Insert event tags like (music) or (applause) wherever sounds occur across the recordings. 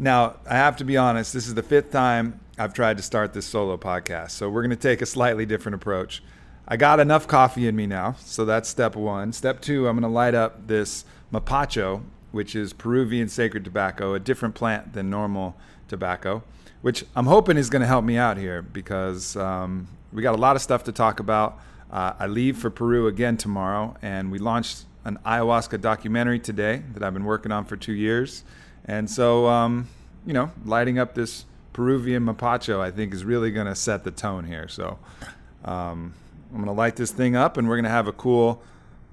now, I have to be honest, this is the fifth time I've tried to start this solo podcast. So we're going to take a slightly different approach. I got enough coffee in me now. So that's step one. Step two, I'm going to light up this mapacho, which is Peruvian sacred tobacco, a different plant than normal tobacco, which I'm hoping is going to help me out here because um, we got a lot of stuff to talk about. Uh, I leave for Peru again tomorrow, and we launched an ayahuasca documentary today that I've been working on for two years. And so, um, you know, lighting up this Peruvian mapacho, I think, is really going to set the tone here. So um, I'm going to light this thing up and we're going to have a cool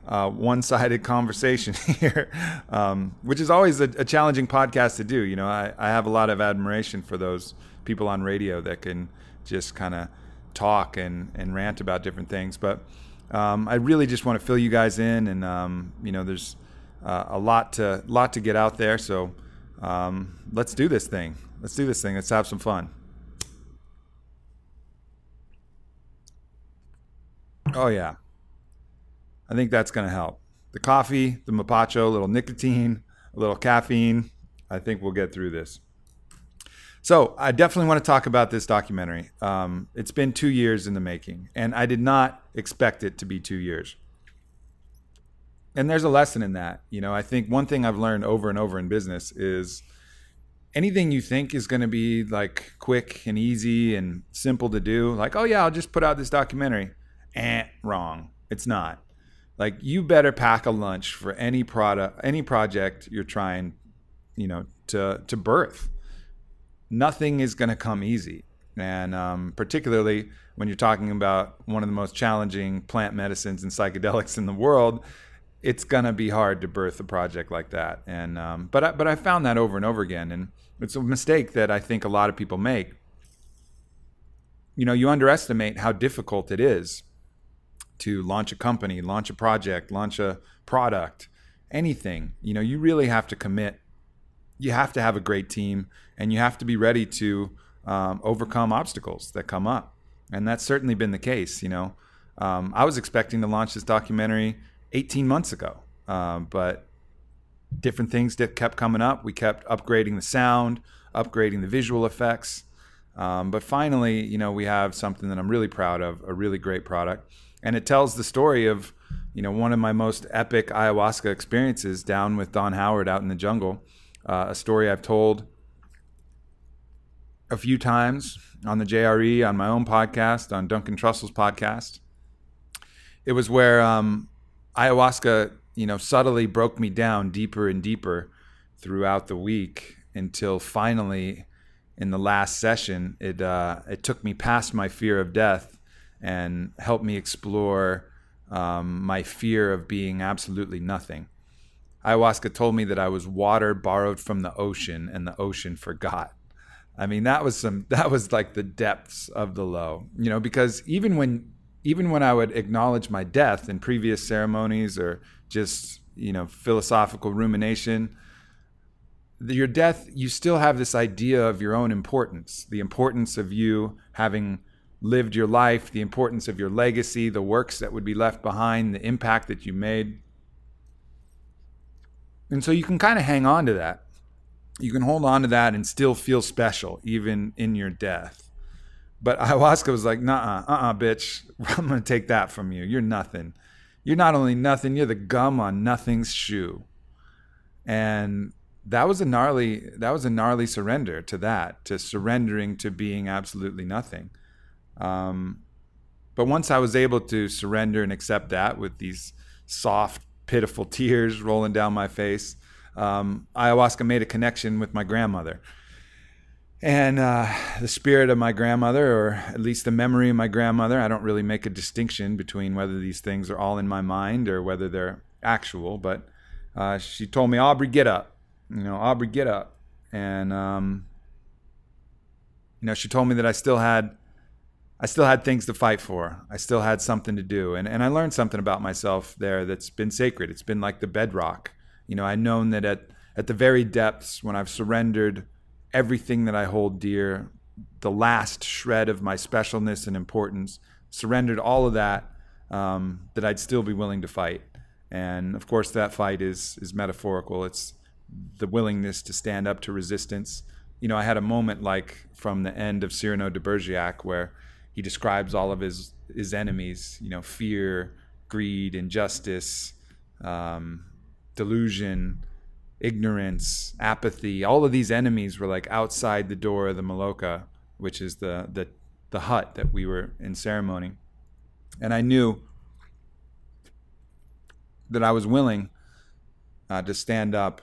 uh, one sided (laughs) conversation (laughs) here, um, which is always a, a, challenging podcast to do. You know, I, I have a lot of admiration for those people on radio that can just kind of talk and, and rant about different things. But um, I really just want to fill you guys in, and um, you know, there's uh, a lot to lot to get out there. So um, let's do this thing. Let's do this thing. Let's have some fun. Oh, yeah. I think that's going to help. The coffee, the mapacho, a little nicotine, a little caffeine. I think we'll get through this. So, I definitely want to talk about this documentary. Um, it's been two years in the making, and I did not expect it to be two years and there's a lesson in that. You know, I think one thing I've learned over and over in business is anything you think is going to be like quick and easy and simple to do, like, oh yeah, I'll just put out this documentary. Eh, wrong. It's not. Like you better pack a lunch for any product, any project you're trying, you know, to to birth. Nothing is going to come easy, and um, particularly when you're talking about one of the most challenging plant medicines and psychedelics in the world, it's gonna be hard to birth a project like that. And um, but I, but I found that over and over again, and it's a mistake that I think a lot of people make. You know, you underestimate how difficult it is to launch a company, launch a project, launch a product, anything. You know, you really have to commit. You have to have a great team, and you have to be ready to um, overcome obstacles that come up. And that's certainly been the case. You know, um, I was expecting to launch this documentary 18 months ago. Um, but different things that kept coming up. We kept upgrading the sound, upgrading the visual effects. Um, but finally, you know, we have something that I'm really proud of, a really great product. And it tells the story of, you know, one of my most epic ayahuasca experiences down with Don Howard out in the jungle. Uh, a story I've told a few times on the JRE, on my own podcast, on Duncan Trussell's podcast. It was where um, ayahuasca, you know, subtly broke me down deeper and deeper throughout the week until finally, in the last session, it uh, it took me past my fear of death and helped me explore um, my fear of being absolutely nothing. Ayahuasca told me that I was water borrowed from the ocean, and the ocean forgot. I mean, that was some that was like the depths of the low, you know, because even when even when I would acknowledge my death in previous ceremonies or just, you know, philosophical rumination, your death, you still have this idea of your own importance, the importance of you having lived your life, the importance of your legacy, the works that would be left behind, the impact that you made. And so you can kind of hang on to that. You can hold on to that and still feel special, even in your death. But ayahuasca was like, nah, uh uh, bitch. (laughs) I'm to take that from you. You're nothing. you're not only nothing, you're the gum on nothing's shoe. And that was a gnarly that was a gnarly surrender to that, to surrendering to being absolutely nothing. Um, but once I was able to surrender and accept that with these soft, pitiful (laughs) tears rolling down my face, um, ayahuasca made a connection with my grandmother. And uh, the spirit of my grandmother, or at least the memory of my grandmother, I don't really make a distinction between whether these things are all in my mind or whether they're actual, but uh, she told me, Aubrey, get up. You know, Aubrey, get up. And, um, you know, she told me that I still had. I still had things to fight for. I still had something to do. And, and I learned something about myself there that's been sacred. It's been like the bedrock. You know, I've known that at, at the very depths, when I've surrendered everything that I hold dear, the last shred of my specialness and importance, surrendered all of that, um, that I'd still be willing to fight. And of course, that fight is is metaphorical. It's the willingness to stand up to resistance. You know, I had a moment like from the end of Cyrano de Bergerac where he describes all of his his enemies. You know, fear, greed, injustice, um, delusion, ignorance, apathy. All of these enemies were like outside the door of the Maloka, which is the the the hut that we were in ceremony. And I knew that I was willing uh, to stand up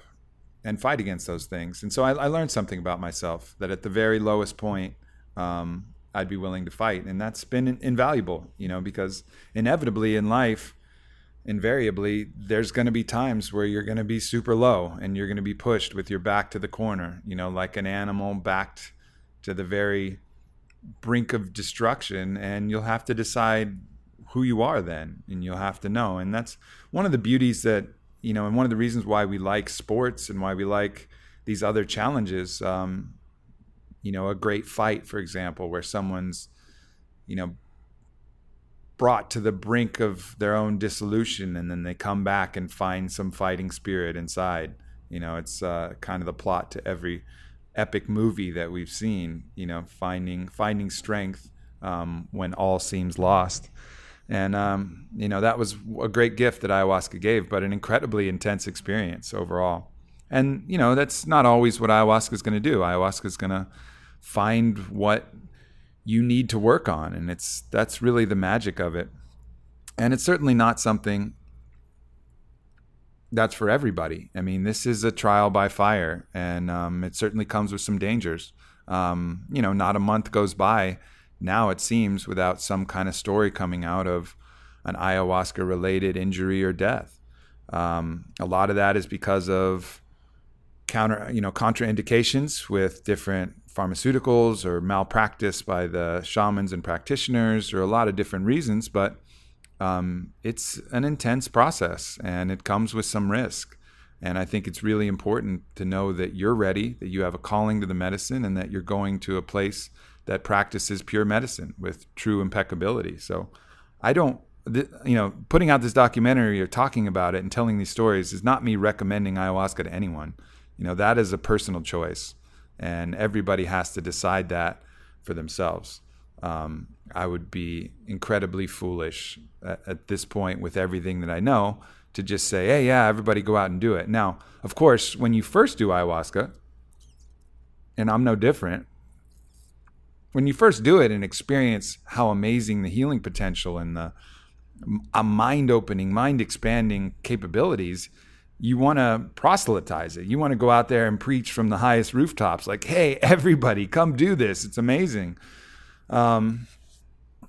and fight against those things. And so I, I, learned something about myself that at the very lowest point, um, I'd be willing to fight. And that's been invaluable, you know, because inevitably in life, invariably, there's going to be times where you're going to be super low and you're going to be pushed with your back to the corner, you know, like an animal backed to the very brink of destruction. And you'll have to decide who you are then and you'll have to know and that's one of the beauties that you know and one of the reasons why we like sports and why we like these other challenges um, you know a great fight for example where someone's you know brought to the brink of their own dissolution and then they come back and find some fighting spirit inside you know it's uh, kind of the plot to every epic movie that we've seen you know finding finding strength um, when all seems lost and, um, you know, that was a great gift that ayahuasca gave, but an incredibly intense experience overall. And, you know, that's not always what ayahuasca is going to do. Ayahuasca is going to find what you need to work on. And it's, that's really the magic of it. And it's certainly not something that's for everybody. I mean, this is a trial by fire, and um, it certainly comes with some dangers. Um, you know, not a month goes by now it seems without some kind of story coming out of an ayahuasca related injury or death. Um, a lot of that is because of counter, you know, contraindications with different pharmaceuticals or malpractice by the shamans and practitioners, or a lot of different reasons. But um, it's an intense process, and it comes with some risk. And I think it's really important to know that you're ready, that you have a calling to the medicine, and that you're going to a place that practices pure medicine with true impeccability. So I don't, you know, putting out this documentary or talking about it and telling these stories is not me recommending ayahuasca to anyone. You know, that is a personal choice, and everybody has to decide that for themselves. Um, I would be incredibly foolish at, at this point with everything that I know to just say, hey, yeah, everybody go out and do it. Now, of course, when you first do ayahuasca, and I'm no different, when you first do it and experience how amazing the healing potential and the a mind opening, mind expanding capabilities, you want to proselytize it. You want to go out there and preach from the highest rooftops, like, "Hey, (laughs) everybody, come do this! It's amazing." Um,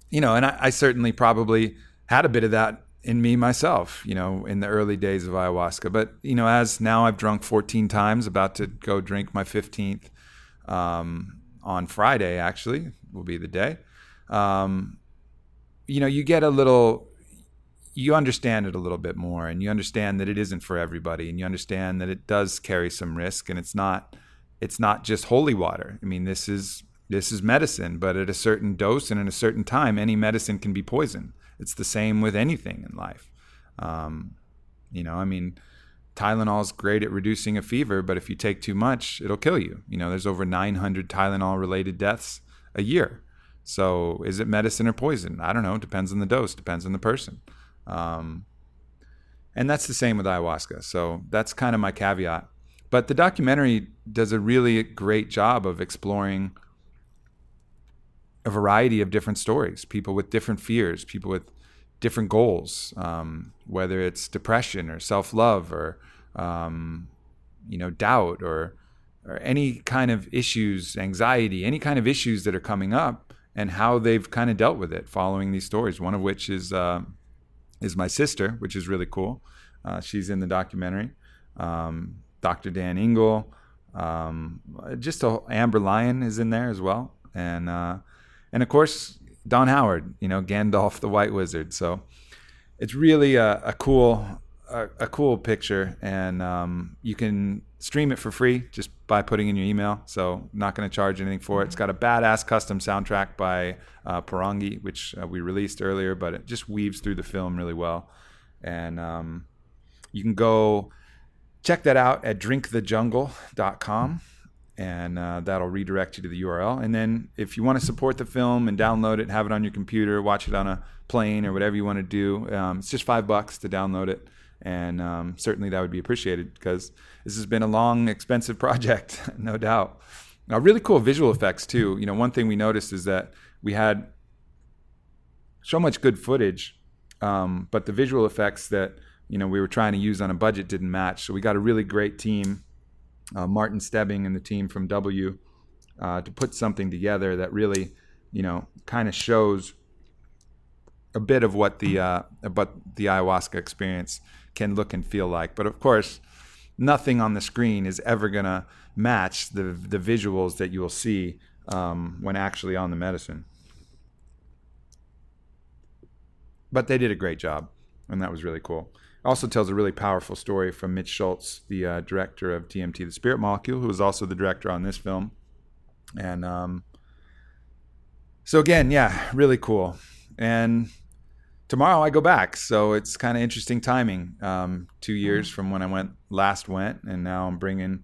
you know, and I, I certainly probably had a bit of that in me myself, you know, in the early days of ayahuasca. But you know, as now I've drunk 14 times, about to go drink my 15th. Um, on Friday, actually, will be the day. Um, you know, you get a little, you understand it a little bit more, and you understand that it isn't for everybody, and you understand that it does carry some risk, and it's not, it's not just holy water. I mean, this is this is medicine, but at a certain dose and in a certain time, any medicine can be poison. It's the same with anything in life. Um, you know, I mean, Tylenol is great at reducing a fever, but if you take too much, it'll kill you. You know, there's over 900 Tylenol related deaths a year. So is it medicine or poison? I don't know. Depends on the dose, depends on the person. Um, And that's the same with ayahuasca. So that's kind of my caveat. But the documentary does a really great job of exploring a variety of different stories, people with different fears, people with different goals, um, whether it's depression or self love or, um, you know, doubt or, or any kind of issues, anxiety, any kind of issues that are coming up and how they've kind of dealt with it following these stories. One of which is, uh, is my sister, which is really cool. Uh, she's in the documentary. Um, Dr. Dan Engle, um, just a, Amber Lyon is in there as well, and uh, and of course Don Howard, you know Gandalf the White Wizard. So it's really a, a cool a, a, cool picture, and um, you can stream it for free just by putting in your email. So not going to charge anything for it. It's got a badass custom soundtrack by uh, Parangi, which uh, we released earlier, but it just weaves through the film really well, and um, you can go check that out at drinkthejungle.com and uh, that'll redirect you to the URL. And then if you want to support the film and download it, have it on your computer, watch it on a plane or whatever you want to do, um, it's just five bucks to download it. And um, certainly that would be appreciated because this has been a long, expensive (laughs) project, no doubt. Now, really cool visual effects too. You know, one thing we noticed is that we had so much good footage, um, but the visual effects that you know we were trying to use on a budget didn't match. So we got a really great team, uh, Martin Stebbing and the team from W, uh, to put something together that really, you know, kind of shows a bit of what the uh, what the ayahuasca experience can look and feel like. But of course, nothing on the screen is ever gonna match the the visuals that you will see um, when actually on the medicine. But they did a great job, and that was really cool also tells a really powerful story from Mitch Schultz, the uh, director of DMT, The Spirit Molecule, who was also the director on this film. And um, so, again, yeah, really cool. And tomorrow I go back. So it's kind of interesting timing. Um, two years from when I went last went, and now I'm bringing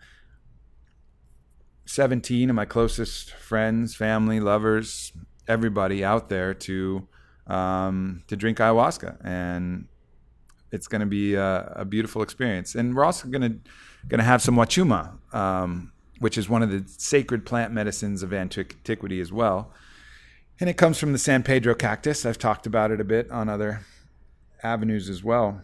17 of my closest friends, family, lovers, everybody out there to um, to drink ayahuasca. And it's going to be a, a, beautiful experience. And we're also going to going to have some wachuma, um, which is one of the sacred plant medicines of antiquity as well. And it comes from the San Pedro cactus. I've talked about it a bit on other avenues as well.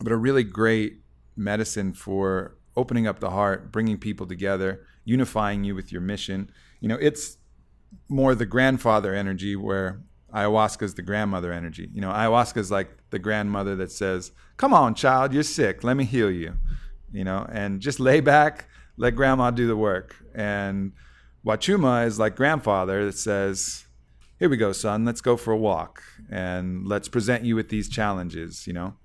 But a really great medicine for opening up the heart, bringing people together, unifying you with your mission. You know, it's more the grandfather energy where ayahuasca is the grandmother energy. You know, ayahuasca is like the grandmother that says, "Come on, child, you're sick. Let me heal you." You know, and just lay back, let grandma do the work. And wachuma is like grandfather that says, "Here we go, son. Let's go for a walk and let's present you with these challenges." You know,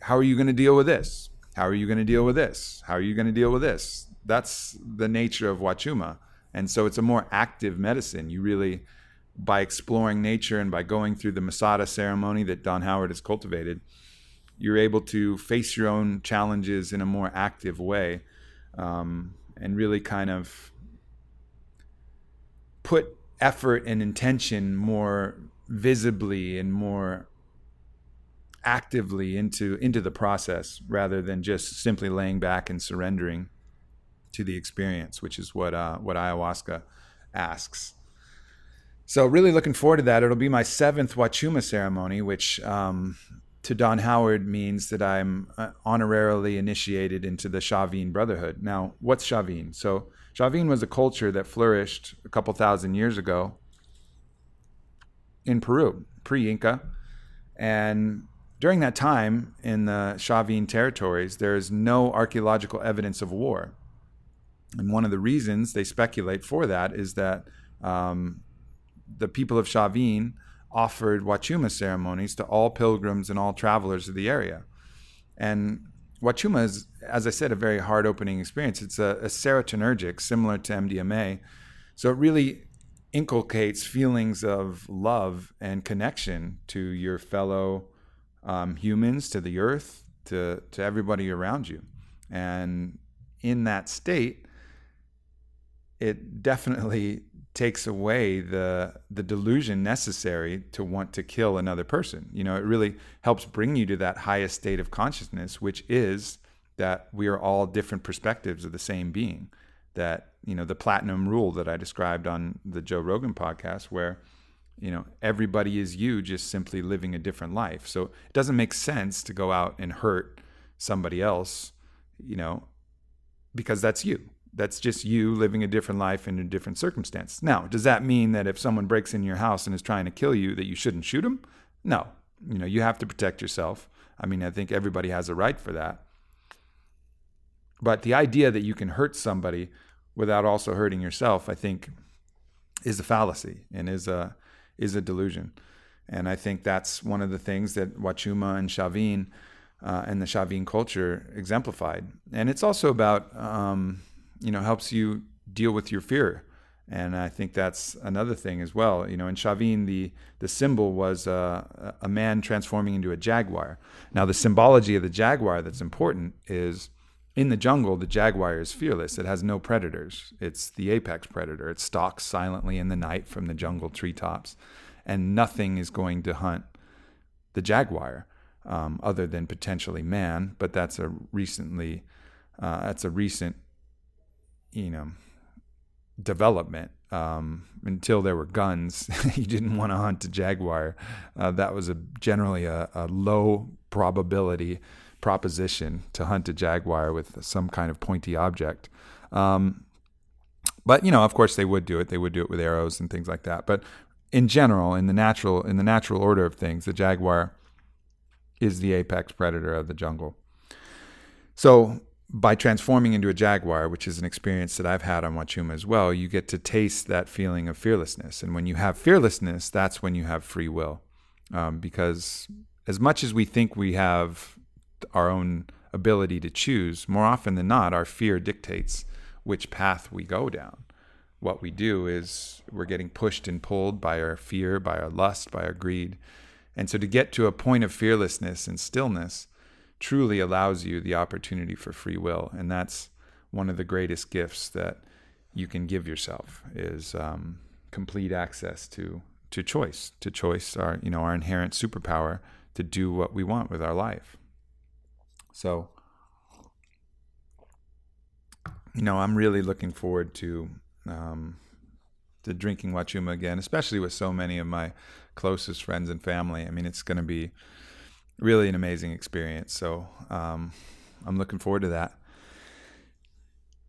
how are you going to deal with this? How are you going to deal with this? How are you going to deal with this? That's the nature of wachuma. And so it's a more active medicine. You really by exploring nature and by going through the Masada ceremony that Don Howard has cultivated, you're able to face your own challenges in a more active way um, and really kind of put effort and intention more visibly and more actively into into the process rather than just simply laying back and surrendering to the experience, which is what uh, what ayahuasca asks. So really looking forward to that. It'll be my seventh Wachuma ceremony, which um, to Don Howard means that I'm uh, honorarily initiated into the Chavin Brotherhood. Now, what's Chavin? So Chavin was a culture that flourished a couple thousand years ago in Peru, pre-Inca, and during that time in the Chavin territories, there is no archaeological evidence of war. And one of the reasons they speculate for that is that um, the people of Chavin offered Wachuma ceremonies to all pilgrims and all travelers of the area. And Wachuma is, as I said, a very heart opening experience. It's a, a serotonergic, similar to MDMA. So it really inculcates feelings of love and connection to your fellow um, humans, to the earth, to, to everybody around you. And in that state, it definitely takes away the the delusion necessary to want to kill another person. You know, it really helps bring you to that highest state of consciousness, which is that we are all different perspectives of the same being. That you know the platinum rule that I described on the Joe Rogan podcast, where you know everybody is you, just simply living a different life. So it doesn't make sense to go out and hurt somebody else, you know, because that's you that's just you living a different life in a different circumstance. Now, does that mean that if someone breaks in your house and is trying to kill you, that you shouldn't shoot them? No. You know, you have to protect yourself. I mean, I think everybody has a right for that. But the idea that you can hurt somebody without also hurting yourself, I think, is a fallacy and is a is a delusion. And I think that's one of the things that Wachuma and Chavin uh, and the Chavin culture exemplified. And it's also about um, you know helps you deal with your fear and I think that's another thing as well. You know, in Chavin, the the symbol was uh, a man transforming into a jaguar. Now, the symbology of the jaguar that's important is in the jungle, the jaguar is fearless. It has no predators. It's the apex predator. It stalks silently in the night from the jungle treetops, and nothing is going to hunt the jaguar um, other than potentially man. But that's a recently uh, that's a recent you know development um, until there were guns. (laughs) you didn't want to hunt a jaguar. Uh, that was a generally a, a, low probability proposition to hunt a jaguar with some kind of pointy object. Um, but you know, of course, they would do it. They would do it with arrows and things like that. But in general, in the natural in the natural order of things, the jaguar is the apex predator of the jungle. So by transforming into a jaguar, which is an experience that I've had on Wachuma as well, you get to taste that feeling of fearlessness. And when you have fearlessness, that's when you have free will. Um, because as much as we think we have our own ability to choose, more often than not, our fear dictates which path we go down. What we do is we're getting pushed and pulled by our fear, by our lust, by our greed. And so to get to a point of fearlessness and stillness, truly allows you the opportunity for free will, and that's one of the greatest gifts that you can give yourself is um, complete access to to choice, to choice, our you know our inherent superpower to do what we want with our life. So, you know, I'm really looking forward to um, to drinking Wachuma again, especially with so many of my closest friends and family. I mean, it's going to be really an amazing experience. So um, I'm looking forward to that.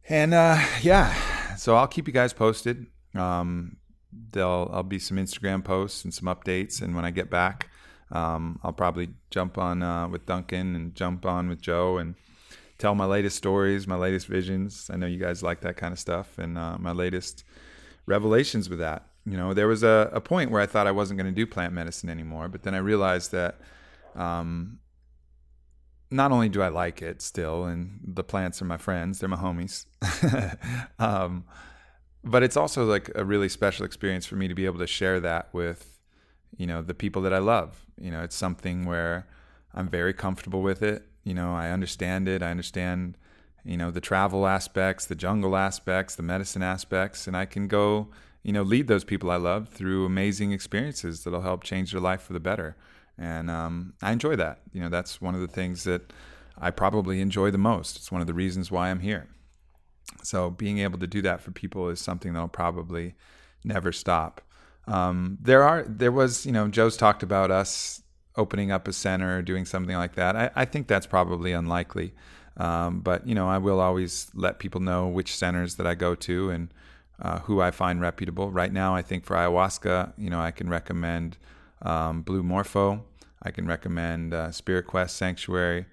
And uh, yeah, so I'll keep you guys posted. Um, there'll I'll be some Instagram posts and some updates, and when I get back, um, I'll probably jump on uh, with Duncan and jump on with Joe and tell my latest stories, my latest visions. I know you guys like that kind of stuff, and uh, my latest revelations with that. You know, there was a, a point where I thought I wasn't going to do plant medicine anymore, but then I realized that um, not only do I like it still, and the plants are my friends, they're my homies, (laughs) um, but it's also like a really special experience for me to be able to share that with, you know, the people that I love. You know, it's something where I'm very comfortable with it. You know, I understand it. I understand, you know, the travel aspects, the jungle aspects, the medicine aspects, and I can go, you know, lead those people I love through amazing experiences that'll help change their life for the better and um, I enjoy that. You know, that's one of the things that I probably enjoy the most. It's one of the reasons why I'm here. So being able to do that for people is something that'll probably never stop. Um, there are there was you know Joe's talked about us opening up a center or doing something like that. I, I think that's probably unlikely. Um, but you know I will always let people know which centers that I go to and uh, who I find reputable. Right now, I think for ayahuasca, you know I can recommend um, Blue Morpho. I can recommend uh, Spirit Quest Sanctuary.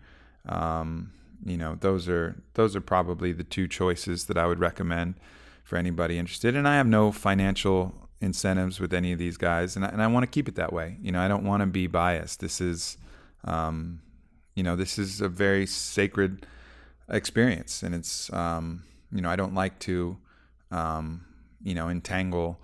Um, you know, those are those are probably the two choices that I would recommend for anybody interested. And I have no financial incentives with any of these guys, and I, and I want to keep it that way. You know, I don't want to be biased. This is, um, you know, this is a very sacred experience, and it's, um, you know, I don't like to, um, you know, entangle,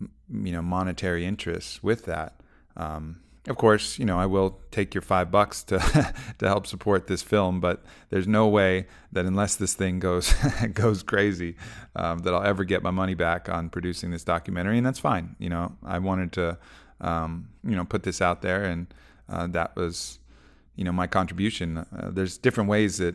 you know, monetary interests with that. Um, of course, you know, I will take your five bucks to (laughs) to help support this film, but there's no way that unless this thing goes (laughs) goes crazy, um, that I'll ever get my money back on producing this documentary, and that's fine. You know, I wanted to, um, you know, put this out there, and uh, that was, you know, my contribution. Uh, there's different ways that,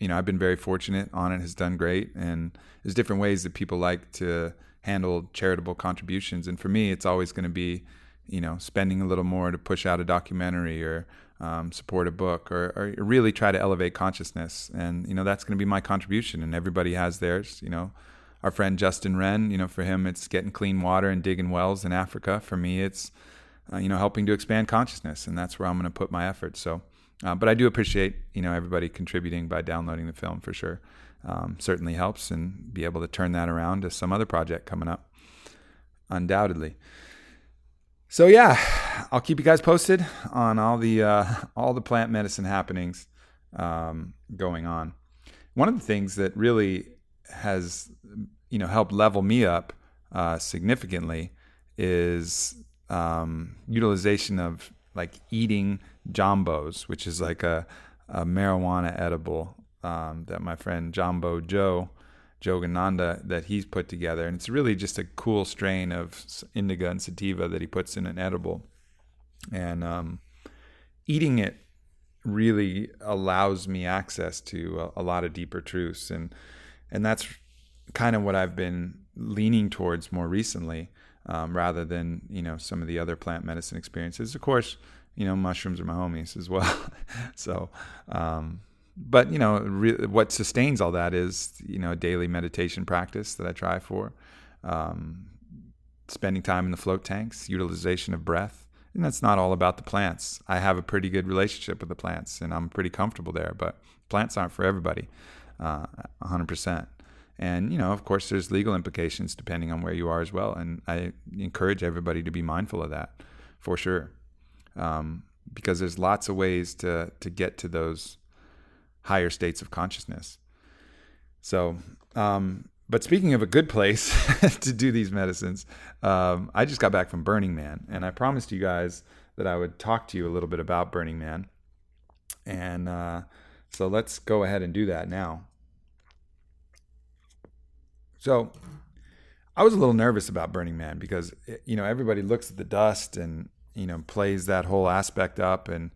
you know, I've been very fortunate. Onnit has done great, and there's different ways that people like to handle charitable contributions, and for me, it's always going to be you know, spending a little more to push out a documentary or um, support a book or, or, really try to elevate consciousness. And, you know, that's going to be my contribution. And everybody has theirs. You know, our friend Justin Wren, you know, for him, it's getting clean water and digging wells in Africa. For me, it's, uh, you know, helping to expand consciousness. And that's where I'm going to put my efforts. So, uh, but I do appreciate, you know, everybody contributing by downloading the film for sure. Um, certainly helps and be able to turn that around to some other project coming up. Undoubtedly. So yeah, I'll keep you guys posted on all the uh, (laughs) all the plant medicine happenings um, going on. One of the things that really has you know helped level me up uh, significantly is um, utilization of like eating jambos, which is like a, a marijuana edible um, that my friend Jambo Joe Yogananda that he's put together. And it's really just a cool strain of indica and sativa that he puts in an edible. And um, eating it really allows me access to a, a, lot of deeper truths. And, and that's kind of what I've been leaning towards more recently, um, rather than, you know, some of the other plant medicine experiences. Of course, you know, mushrooms are my homies as well. (laughs) so, um, but you know, re- what sustains all that is you know daily meditation practice that I try for, um, spending time in the float tanks, utilization of breath, and that's not all about the plants. I have a pretty good relationship with the plants, and I'm pretty comfortable there. But plants aren't for everybody, uh, 100%. And you know, of course, there's legal implications depending on where you are as well. And I encourage everybody to be mindful of that, for sure, um, because there's lots of ways to to get to those higher states of consciousness. So, um, but speaking of a good place (laughs) to do these medicines, um, I just got back from Burning Man, and I promised you guys that I would talk to you a little bit about Burning Man. And uh, so let's go ahead and do that now. So I was a little nervous about Burning Man because you know everybody looks at the dust and you know plays that whole aspect up and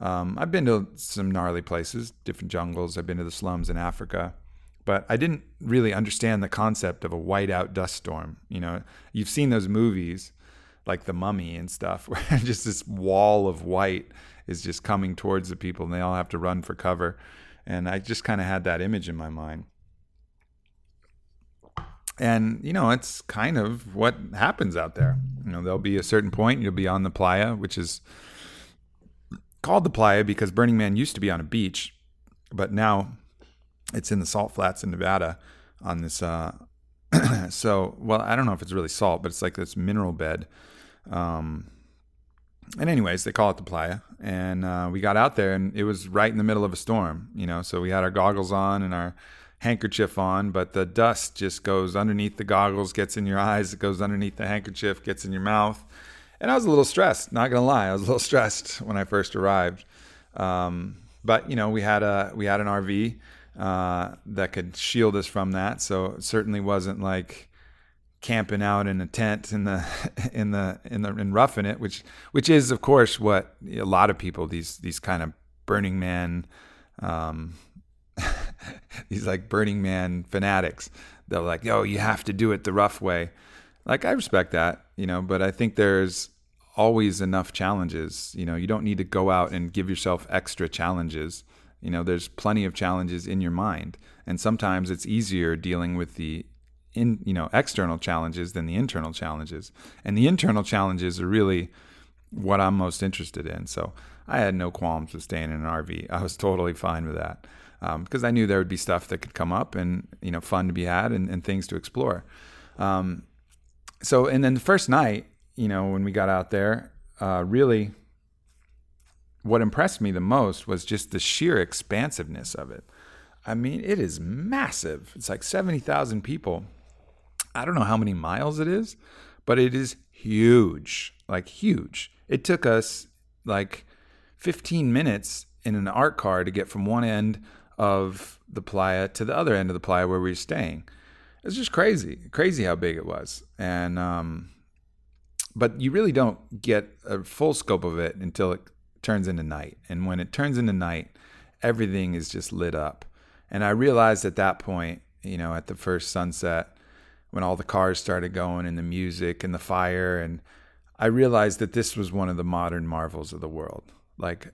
um, I've been to some gnarly places, different jungles. I've been to the slums in Africa, but I didn't really understand the concept of a whiteout dust storm. You know, you've seen those movies like The Mummy and stuff, (laughs) where just this wall of white is just coming towards the people, and they all have to run for cover. And I just kind of had that image in my mind. And you know, it's kind of what happens out there. You know, there'll be a certain point you'll be on the playa, which is called the playa because Burning Man used to be on a beach, but now it's in the salt flats in Nevada on this. Uh, (clears throat) so, well, I don't know if it's really salt, but it's like this mineral bed. Um, and anyways, they call it the playa. And uh, we got out there, and it was right in the middle of a storm. You know, so we had our goggles on and our handkerchief on, but the dust just goes underneath the goggles, gets in your eyes, it goes underneath the handkerchief, gets in your mouth and I was a little stressed. Not gonna lie, I was a little (laughs) stressed when I first arrived. Um, but you know, we had a we had an RV uh, that could shield us from that, so it certainly wasn't like camping out in a tent in the (laughs) in the in the in roughing it, which which is of course what a lot of people these these kind of Burning Man. Um, (laughs) these like Burning Man fanatics. They're like, yo, you have to do it the rough way. Like I respect that, you know, but I think there's always enough challenges. You know, you don't need to go out and give yourself extra challenges. You know, there's plenty of challenges in your mind, and sometimes it's easier dealing with the in you know external challenges than the internal challenges. And the internal challenges are really what I'm most interested in. So I had no qualms with staying in an RV. I was (laughs) totally fine with that because um, I knew there would be stuff that could come up and you know fun to be had and, and things to explore. Um, so and then the first night, you know, when we got out there, uh, really, what impressed me the most was just the sheer expansiveness of it. I mean, it is massive. It's like seventy thousand people. I don't know how many miles it is, but it is huge, like huge. It took us like 15 minutes in an art car to get from one end of the playa to the other end of the playa where we were staying. It was just crazy, crazy how big it was. And, um, but you really don't get a full scope of it until it turns into night. And when it turns into night, everything is just lit up. And I realized at that point, you know, at the first sunset, when all the cars started going and the music and the fire, and I realized that this was one of the modern marvels of the world. Like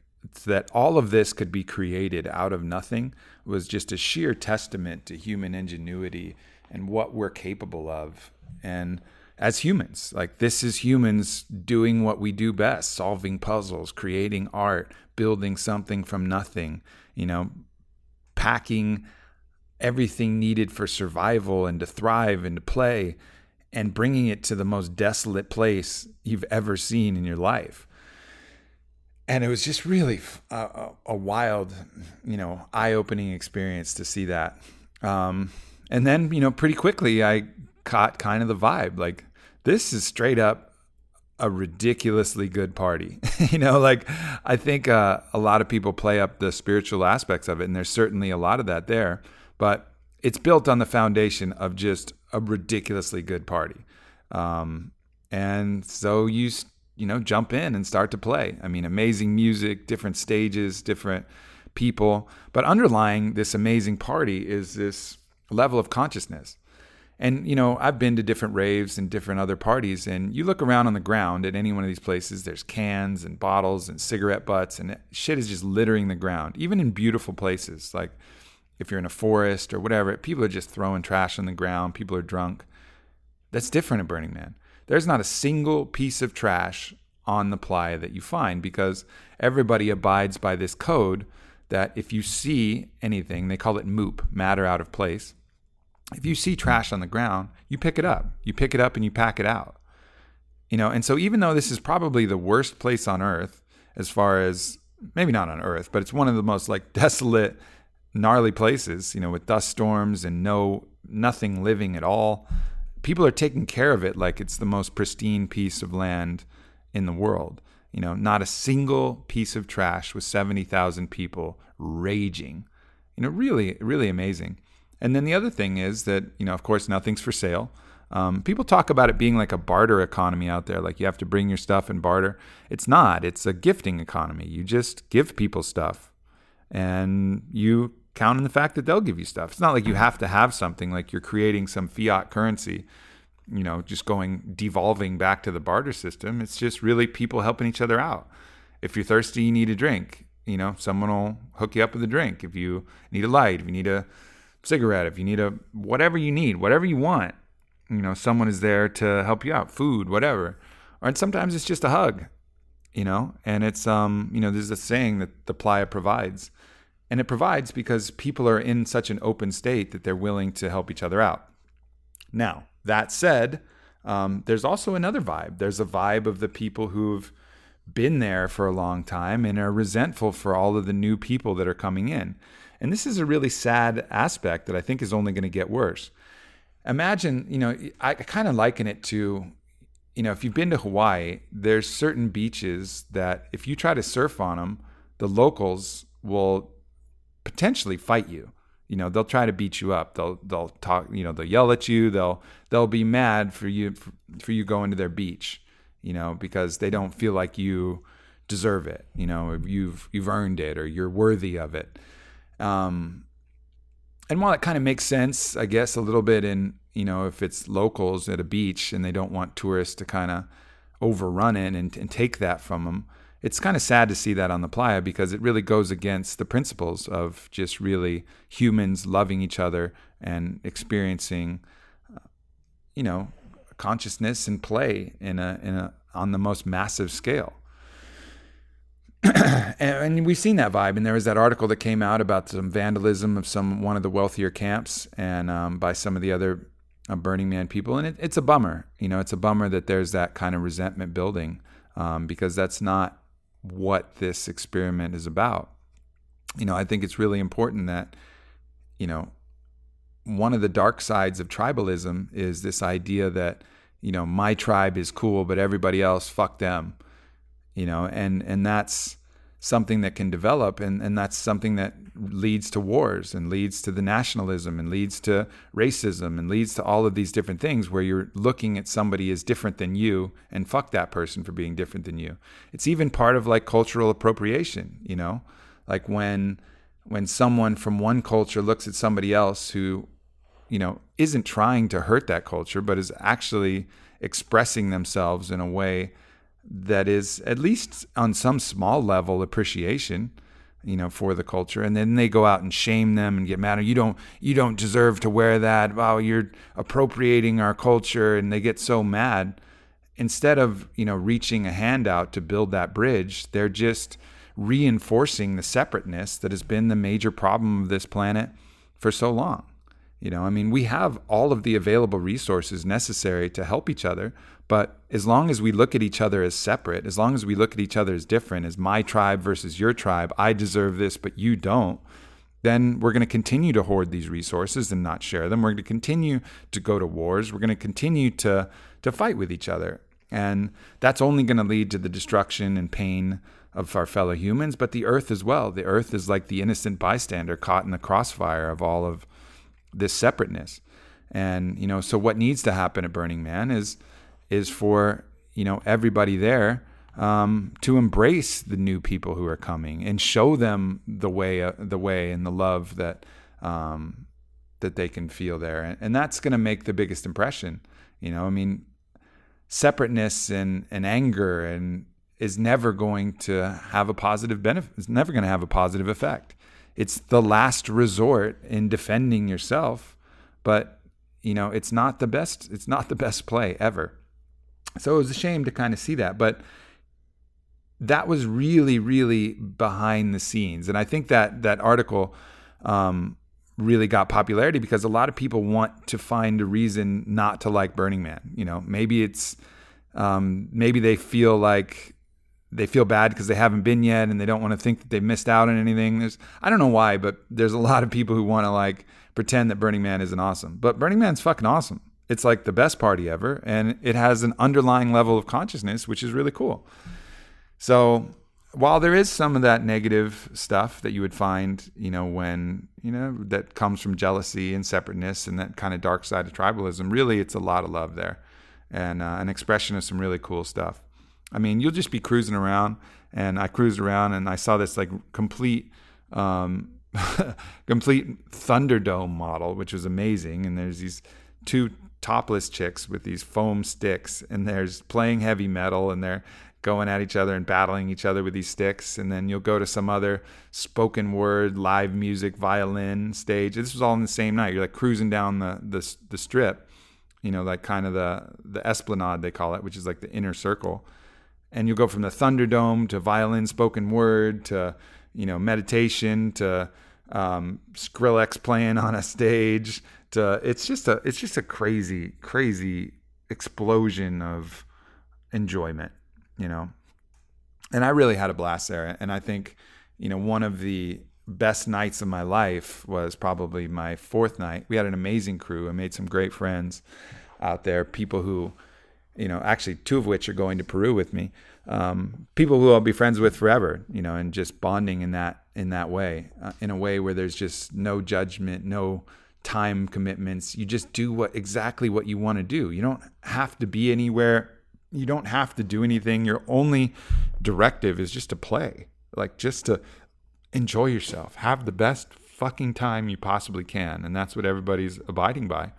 that all of this could be created out of nothing was just a sheer testament to human ingenuity and what we're capable of. And as humans, like this is humans doing what we do best solving puzzles, creating art, building something from nothing, you know, packing everything needed for survival and to thrive and to play and bringing it to the most desolate place you've ever seen in your life and it was just really a, a wild, you know, eye-opening experience to see that. Um, and then, you know, pretty quickly I caught kind of the vibe. Like this is straight up a ridiculously good party. (laughs) you know, like I think uh, a lot of people play up the spiritual aspects of it, and there's certainly a lot of that there. But it's built on the foundation of just a ridiculously good party. Um, and so you you know, jump in and start to play. I mean, amazing music, different stages, different people. But underlying this amazing party is this level of consciousness. And, you know, I've been to different raves and different other parties, and you look around on the ground at any one of these places, there's cans and bottles and cigarette butts, and shit is just littering the ground, even in beautiful places. Like if you're in a forest or whatever, people are just throwing trash on the ground, people are drunk. That's different at Burning Man there's not a single piece of trash on the playa that you find because everybody abides by this code that if you see anything, they call it MOOP, matter out of place. If you see trash on the ground, you pick it up. You pick it up and you pack it out. You know, and so even though this is probably the worst place on earth as far as maybe not on earth, but it's one of the most like (laughs) desolate, gnarly places, you know, with dust storms and no nothing living at all people are taking care of it like it's the most pristine piece of land in the world. You know, not a single piece of trash with 70,000 people raging. You know, really, really amazing. And then the other thing is that, you know, of course, nothing's for sale. Um, people talk about it being like a barter economy out there, like you have to bring your stuff and barter. It's not, it's a gifting economy. You just give people stuff and you count on the fact that they'll give you stuff. It's not like you have to have something like you're creating some fiat currency, you know, just going devolving back to the barter system. It's just really people helping each other out. If you're thirsty, you need a drink, you know, someone will hook you up with a drink. If you need a light, if you need a cigarette, if you need a whatever you need, whatever you want, you know, someone is there to help you out, food, whatever. Or and sometimes it's just a hug, you know, and it's um, you know, there's a saying that the playa provides and it provides because people are in such an open state that they're willing to help each other out. Now, that said, um, there's also another vibe. There's a vibe of the people who've been there for a long time and are resentful for all of the new people that are coming in. And this is a really sad aspect that I think is only going to get worse. Imagine, you know, I kind of liken it to, you know, if you've been to Hawaii, there's certain beaches that if you try to surf on them, the locals will potentially fight you. You know, they'll try to beat you up. They'll they'll talk. You know, they'll yell at you. They'll they'll be mad for you for, for you going to their beach. You know, because they don't feel like you deserve it. You know, you've you've earned it or you're worthy of it. Um, and while it kind of makes sense, I guess a little bit in you know if it's locals at a beach and they don't want tourists to kind of overrun it and, and take that from them it's kind of sad to see that on the playa because it really goes against the principles of just really humans loving each other and experiencing, you know, consciousness and play in a in a on the most massive scale. (clears throat) and, we've seen that vibe. And there was that article that came out about some vandalism of some one of the wealthier camps and um, by some of the other uh, Burning Man people. And it, it's a bummer. You know, it's a bummer that there's that kind of resentment building um, because that's not what this experiment is about. You know, I think it's really important that, you know, one of the dark sides of tribalism is this idea that, you know, my tribe is cool, but everybody else, fuck them. You know, and and that's something that can develop and, and that's something that leads to wars and leads to the nationalism and leads to racism and leads to all of these different things where you're looking at somebody as different than you and fuck that person for being different than you. It's even part of like cultural appropriation, you know? Like when when someone from one culture looks at somebody else who you know isn't trying to hurt that culture but is actually expressing themselves in a way that is at least on some small level appreciation you know for the culture. And then they go out and shame them and get mad. You don't you don't deserve to wear that. Wow you're appropriating our culture. And they get so mad. Instead of you know reaching a hand out to build that bridge they're just reinforcing the separateness that has been the major problem of this planet for so long you know i mean we have all of the available resources necessary to help each other but as long as we look at each other as separate, as long as we look at each other as different, as my tribe versus your tribe, I deserve this, but you don't, then we're going to continue to hoard these resources and not share them. We're going to continue to go to wars. We're going to continue to, to fight with each other. And that's only going to lead to the destruction and pain of our fellow humans, but the earth as well. The earth is like the innocent bystander caught in the crossfire of all of this separateness. And, you know, so what needs to happen at Burning Man is is for you know everybody there um, to embrace the new people who are coming and show them the way uh, the way and the love that um, that they can feel there. And, and that's going to make the biggest impression you know? I mean separateness and, and anger and is never going to have a positive benefit it's never going to have a positive effect it's the last resort in defending yourself but you know it's not the best it's not the best play ever so it was a shame to kind of see that. But that was really, really behind the scenes. And I think that that article um, really got popularity because a lot of people want to find a reason not to like Burning Man. You know, maybe it's um, maybe they feel like they feel bad because they haven't been yet and they don't want to think that they missed out on anything. There's I don't know why, but there's a lot of people who want to like pretend that Burning Man isn't awesome. But Burning Man's fucking awesome. It's like the best party ever, and it has an underlying level of consciousness, which is really cool. So while there is some of that negative stuff that you would find, you know, when, you know, that comes from jealousy and separateness and that kind of dark side of tribalism, really it's a lot of love there and uh, an expression of some really cool stuff. I mean, you'll just be cruising around and I cruised around and I saw this like complete, um, (laughs) complete Thunderdome model, which was amazing. And there's these two topless chicks with these foam sticks and there's playing heavy metal and they're going at each other and battling each other with these sticks and then you'll go to some other spoken word live music violin stage this was all in the same night you're like cruising down the the, the strip you know like kind of the the esplanade they call it which is like the inner circle and you'll go from the thunderdome to violin spoken word to you know meditation to um, Skrillex playing on a stage uh, it's just a it's just a crazy crazy explosion of enjoyment, you know. And I really had a blast there, and I think you know one of the best nights of my life was probably my fourth night. We had an amazing crew. I made some great friends out there, people who, you know, actually two of which are going to Peru with me. Um, people who I'll be friends with forever, you know, and just bonding in that in that way, uh, in a way where there's just no judgment, no time commitments. You just do what exactly what you want to do. You don't have to be anywhere. You don't have to do anything. Your only directive is just to play. Like just to enjoy yourself. Have the best fucking time you possibly can. And that's what everybody's abiding by.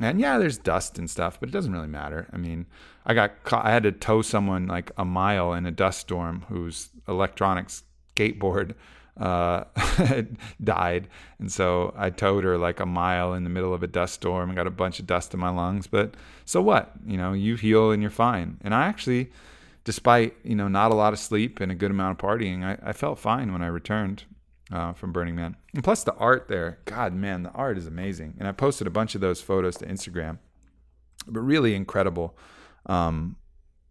And yeah, there's dust and stuff, but it doesn't really matter. I mean, I got caught, I had to tow someone like a mile in a dust storm whose electronics skateboard uh, (laughs) died. And so I towed her like a mile in the middle of a dust storm and got a bunch of dust in my lungs. But so what? You know, you heal and you're fine. And I actually, despite, you know, not a lot of sleep and a good amount of partying, I, I felt fine when I returned. Uh, from Burning Man. And plus the art there, God, man, the art is amazing. And I posted a bunch of those photos to Instagram. But really incredible um,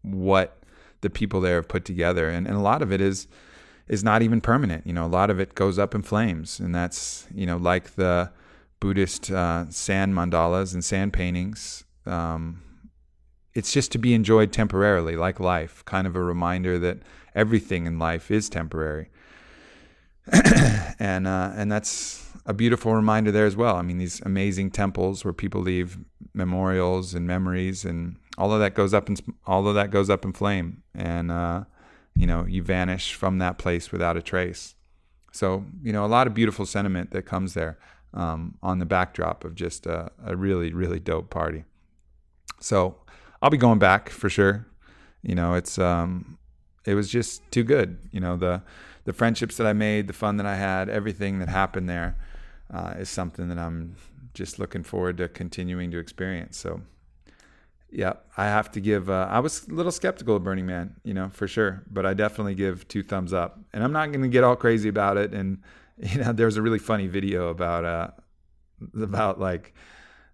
what the people there have put together. And, and a lot of it is is not even permanent. You know, a lot of it goes up in flames, and that's you know like the Buddhist uh, sand mandalas and sand paintings. Um, it's just to be enjoyed temporarily, like life, kind of a reminder that everything in life is temporary. (clears throat) and uh, and that's a beautiful reminder there as well. I mean, these amazing temples where people leave memorials and memories, and all of that goes up in all of that goes up in flame, and uh, you know you vanish from that place without a trace. So you know a lot of beautiful sentiment that comes there um, on the backdrop of just a, a really really dope party. So I'll be going back for sure. You know, it's um, it was just too good. You know, the the friendships that I made, the fun that I had, everything that happened there uh, is something that I'm just looking forward to continuing to experience. So, yeah, I have to give. Uh, I was a little skeptical of Burning Man, you know, for sure, but I definitely give two thumbs up. And I'm not going to get all crazy about it. And (laughs) you know, there's a really funny video about uh, about like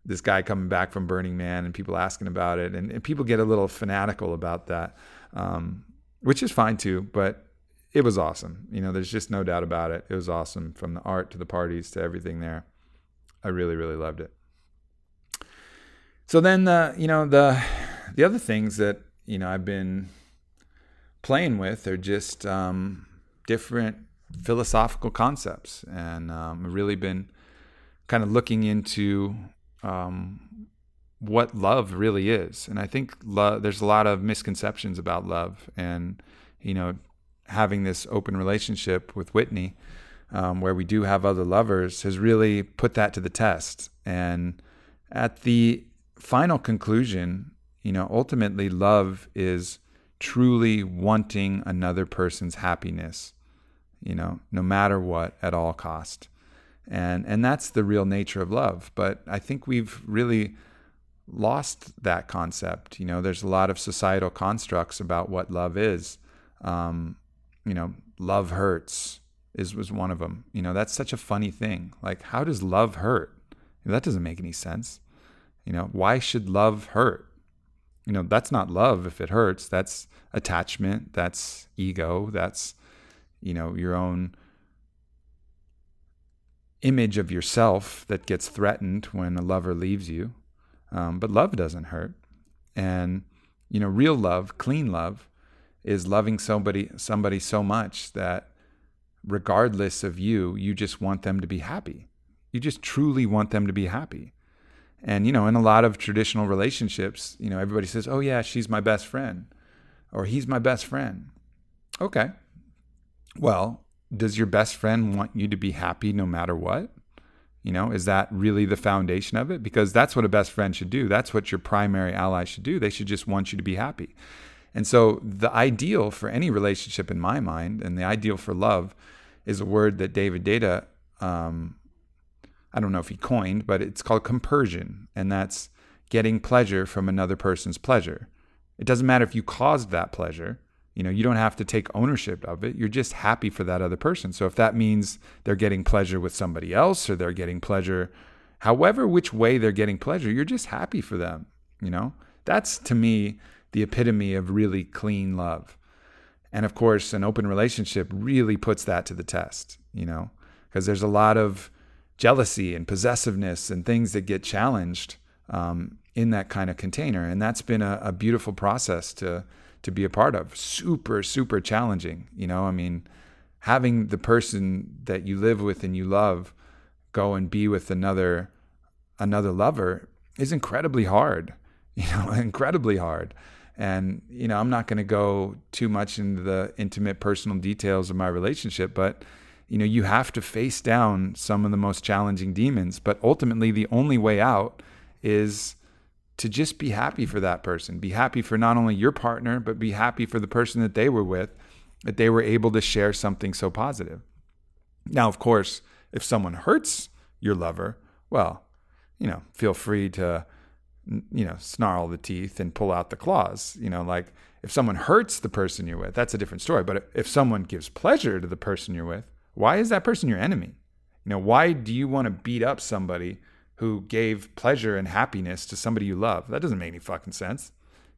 this guy coming back from Burning Man and people asking about it, and, and people get a little fanatical about that, um, which is fine too. But it was awesome. You know, there's just no doubt about it. It was awesome from the art to the parties to everything there. I really, really loved it. So then, the you know the the other things that you know I've been playing with are just um, different philosophical concepts, and um, I've really been kind of looking into um, what love really is. And I think love, there's a lot of misconceptions about love, and you know, having this open relationship with Whitney, um, where we do have other lovers, has really put that to the test. And at the final conclusion, you know, ultimately, love is truly wanting another person's happiness, you know, no matter what, at all cost. And and that's the real nature of love. But i think we've really lost that concept. You know there's a lot of societal constructs about what love is. Um, you know love hurts is was one of them you know that's such a funny thing. Like how does love hurt? That doesn't make any sense. You know why should love hurt? You know that's not love if it hurts. That's attachment. That's ego. That's you know your own image of yourself that gets threatened when a lover leaves you. Um, but love doesn't hurt. And, you know, real love, clean love, is loving somebody somebody so much that regardless of you, you just want them to be happy. You just truly want them to be happy. And, you know, in a lot of traditional relationships, you know, everybody says, oh, yeah, she's my best friend or he's my best friend. Okay. Well, does your best friend want you to be happy no matter what? You know, is that really the foundation of it? Because that's what a best friend should do. That's what your primary ally should do. They should just want you to be happy. And so, the ideal for any relationship, in my mind, and the ideal for love, is a word that David Deida, um, I don't know if he coined, but it's called compersion. And that's getting pleasure from another person's pleasure. It doesn't matter if you caused that pleasure, you know, you don't have to take ownership of it. You're just happy for that other person. So if that means they're getting pleasure with somebody else or they're getting pleasure, however which way they're getting pleasure, you're just happy for them, you know? That's to me the epitome of really clean love. And of course, an open relationship really puts that to the test, you know, because there's a lot of jealousy and possessiveness and things that get challenged um, in that kind of container. And that's been a, a beautiful process to to be a part of. Super, super challenging. You know, I mean, having the person that you live with and you love go and be with another another lover is incredibly hard. (laughs) You know, incredibly hard. And you know, I'm not going to go too much into the intimate personal details of my relationship, but you know, you have to face down some of the most challenging demons, but ultimately the only way out is to just be happy for that person. Be happy for not only your partner, but be happy for the person that they were with, that they were able to share something so positive. Now, of course, if someone hurts your lover, well, you know, feel free to, you know, snarl the teeth and pull out the claws. You know, like if someone hurts the person you're with, that's a different story. But if someone gives pleasure to the person you're with, why is that person your enemy? You know, why do you want to beat up somebody who gave pleasure and happiness to somebody you love. That doesn't make any fucking sense.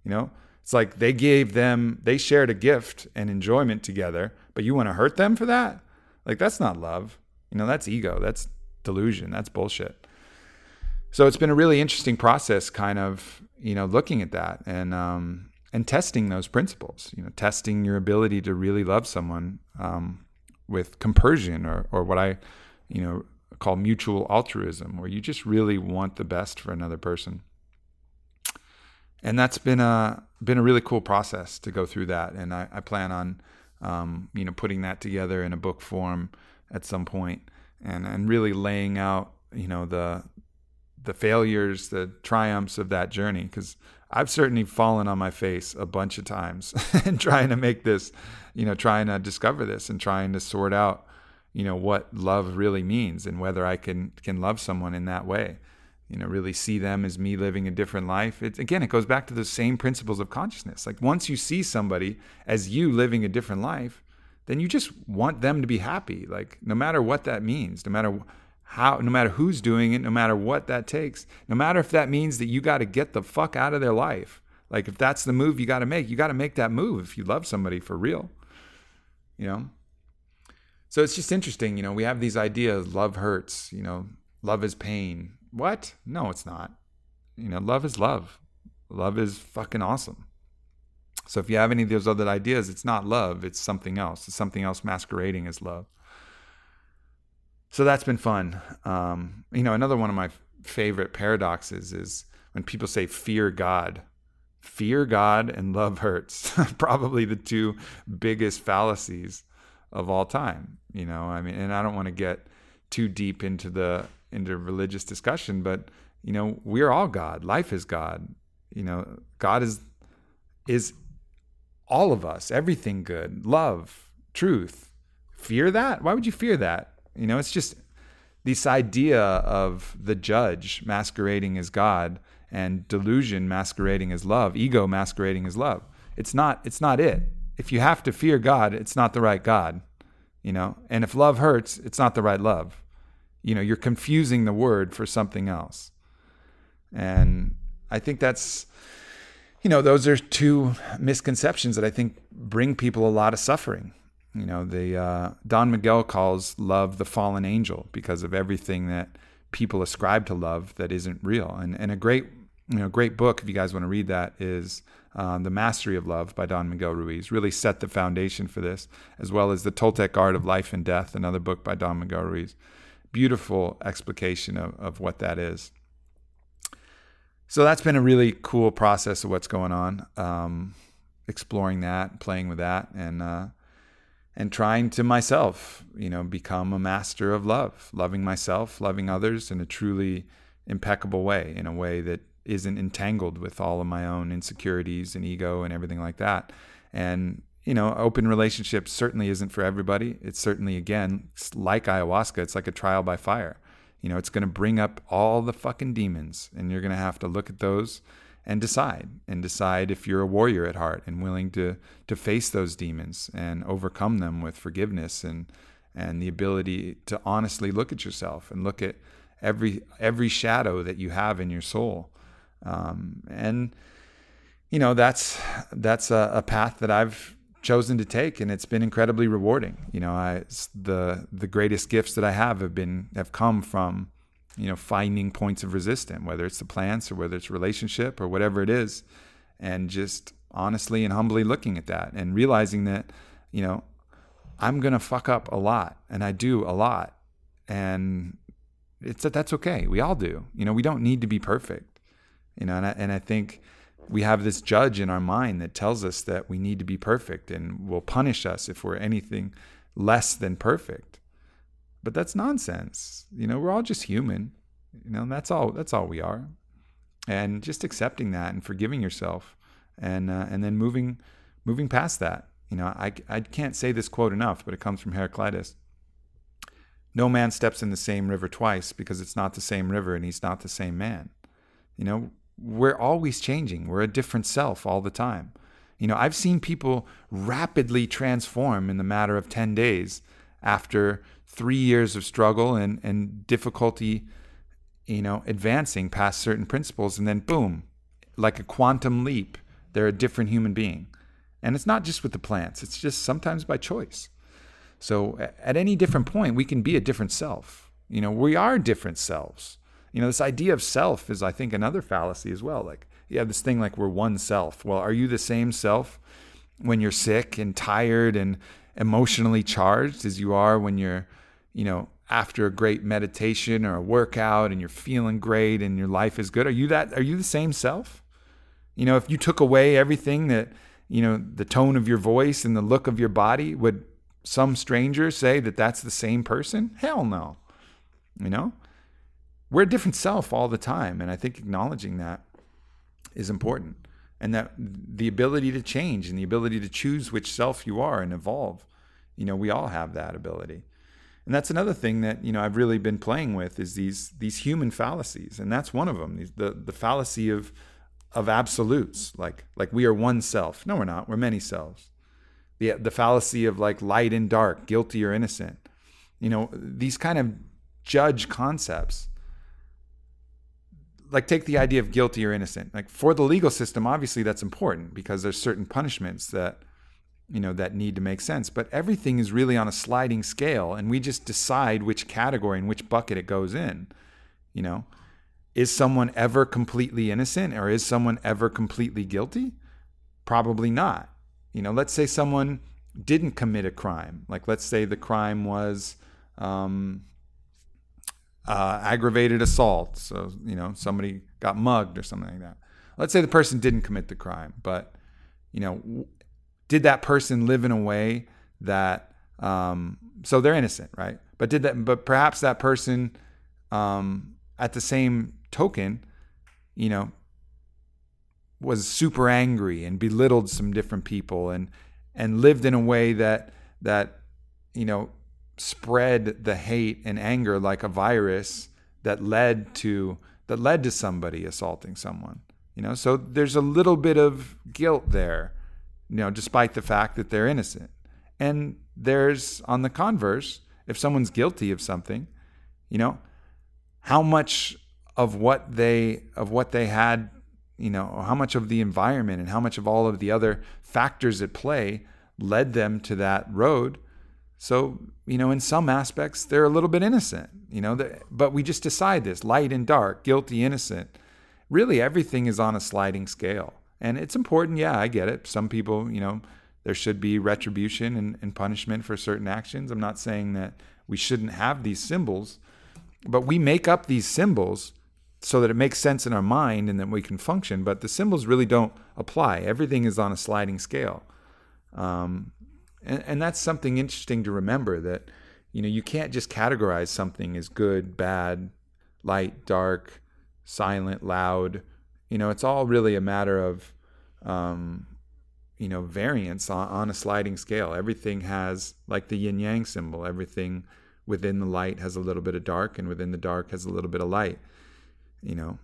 You know, it's like they gave them, they shared a gift and enjoyment together, but you want to hurt them for that? Like, that's not love. You know, that's ego. That's delusion. That's bullshit. So it's been a really interesting process, kind of you know looking at that and um, and testing those principles. You know, testing your ability to really love someone um, with compersion, or or what I you know call mutual altruism, where you just really want the best for another person. And that's been a been a really cool process to go through that, and I, I plan on um, you know putting that together in a book form at some point, and and really laying out you know the the failures, the triumphs of that journey, because I've certainly fallen on my face a bunch of times (laughs) and trying to make this, you know, trying to discover this and trying to sort out you know what love really means and whether I can can love someone in that way. You know, really see them as me living a different life. It, again, it goes back to the same principles of consciousness. Like once you see somebody as you living a different life, then you just want them to be happy. Like no matter what that means, no matter how, no matter who's doing it, no matter what that takes, no matter if that means that you got to get the fuck out of their life. Like if that's the move you got to make, you got to make that move if you love somebody for real. You know, so it's just interesting, you know, we have these ideas love hurts, you know, love is pain. What? No, it's not. You know, love is love. Love is fucking awesome. So if you have any of those other ideas, it's not love, it's something else. It's something else masquerading as love. So that's been fun. Um, you know, another one of my favorite paradoxes is when people say fear God. Fear God and love hurts. (laughs) Probably the two biggest fallacies of all time. You know, I mean, and I don't want to get too deep into the into religious discussion, but you know, we're all God. Life is God. You know, God is is all of us, everything good, love, truth. Fear that? Why would you fear that? You know, it's just this idea of the judge masquerading as God and delusion masquerading as love, ego masquerading as love. It's not it's not it if you have to fear God, it's not the right God, you know. And if love hurts, it's not the right love. You know, you're confusing the word for something else. And I think that's you know, those are two misconceptions that I think bring people a lot of suffering. You know, the uh, Don Miguel calls love the fallen angel because of everything that people ascribe to love that isn't real. And and a great you know great book if you guys want to read that is um, The Mastery of Love by Don Miguel Ruiz, really set the foundation for this, as well as The Toltec Art of Life and Death, another book by Don Miguel Ruiz. Beautiful explication of, of what that is. So that's been a really cool process of what's going on, um, exploring that, playing with that, and uh, and trying to myself, you know, become a master of love, loving myself, loving others in a truly impeccable way, in a way that isn't entangled with all of my own insecurities and ego and everything like that. And you know, open relationships certainly isn't for everybody. It's certainly again like ayahuasca. It's like a trial by fire. You know, it's going to bring up all the fucking demons, and you're going to have to look at those and decide and decide if you're a warrior at heart and willing to to face those demons and overcome them with forgiveness and and the ability to honestly look at yourself and look at every every shadow that you have in your soul um, and you know that's that's a, a, path that I've chosen to take, and it's been incredibly rewarding. You know, I the the greatest gifts that I have have been have come from you know finding points of resistance, whether it's the plants or whether it's relationship or whatever it is, and just honestly and humbly looking at that and realizing that you know I'm gonna fuck up a lot, and I do a lot, and it's that that's okay. We all do. You know, we don't need to be perfect you know and I, and I think we have this judge in our mind that tells us that we need to be perfect and will punish us if we're anything less than perfect but that's nonsense. You know we're all just human. You know that's all that's all we are. And just accepting that and forgiving yourself and uh, and then moving moving past that. You know I, I can't say this quote enough but it comes from heraclitus. No man steps in the same river twice because it's not the same river and he's not the same man. You know we're always changing. We're a different self all the time. You know, I've seen people rapidly transform in the matter of 10 days after three years of struggle and, and difficulty, you know, advancing past certain principles. And then, boom, like a quantum leap, they're a different human being. And it's not just with the plants, it's just sometimes by choice. So at any different point, we can be a different self. You know, we are different selves You know, this idea of self is, I think, another fallacy as well. Like, you have this thing like we're one self. Well, are you the same self when you're sick and tired and emotionally charged as you are when you're, you know, after a great meditation or a workout and you're feeling great and your life is good? Are you that? Are you the same self? You know, if you took away everything that, you know, the tone of your voice and the look of your body, would some stranger say that that's the same person? Hell no. You know, we're a different self all the time. And I think acknowledging that is important. And that the ability to change and the ability to choose which self you are and evolve, you know, we all have that ability. And that's another thing that you know I've really been playing with is these these human fallacies, and that's one of them. The the fallacy of of absolutes, like like we are one self. No, we're not. We're many selves. The the fallacy of like light and dark, guilty or innocent. You know these kind of judge concepts. Like take the idea of guilty or innocent. Like for the legal system, obviously that's important because there's certain punishments that you know that need to make sense. But everything is really on a sliding scale and we just decide which category and which bucket it goes in you know? Is someone ever completely innocent or is someone ever completely guilty? Probably not. You know let's say someone didn't commit a crime. Like let's say the crime was um, uh, aggravated assault so you know somebody got mugged or something like that let's say the person didn't commit the crime but you know did that person live in a way that um, so they're innocent, right? But did that? But perhaps that person, um, at the same token, you know, was super angry and belittled some different people and and lived in a way that that you know spread the hate and anger like a virus that led to that led to somebody assaulting someone you know so there's a little bit of guilt there you know, despite the fact that they're innocent. And there's, on the converse, if someone's guilty of something, you know, how much of what they of what they had, you know, how much of the environment and how much of all of the other factors at play led them to that road. So, you know, in some aspects, they're a little bit innocent, you know, but we just decide this light and dark, guilty, innocent. Really, everything is on a sliding scale. And it's important, yeah, I get it. Some people, you know, there should be retribution and, and punishment for certain actions. I'm not saying that we shouldn't have these symbols, but we make up these symbols so that it makes sense in our mind and that we can function. But the symbols really don't apply. Everything is on a sliding scale. Um, and, and that's something interesting to remember that, you know, you can't just categorize something as good, bad, light, dark, silent, loud, you know, it's all really a matter of, um, you know, variance on, on a sliding scale. Everything has, like the yin yang symbol, everything within the light has a little bit of dark, and within the dark has a little bit of light, you know.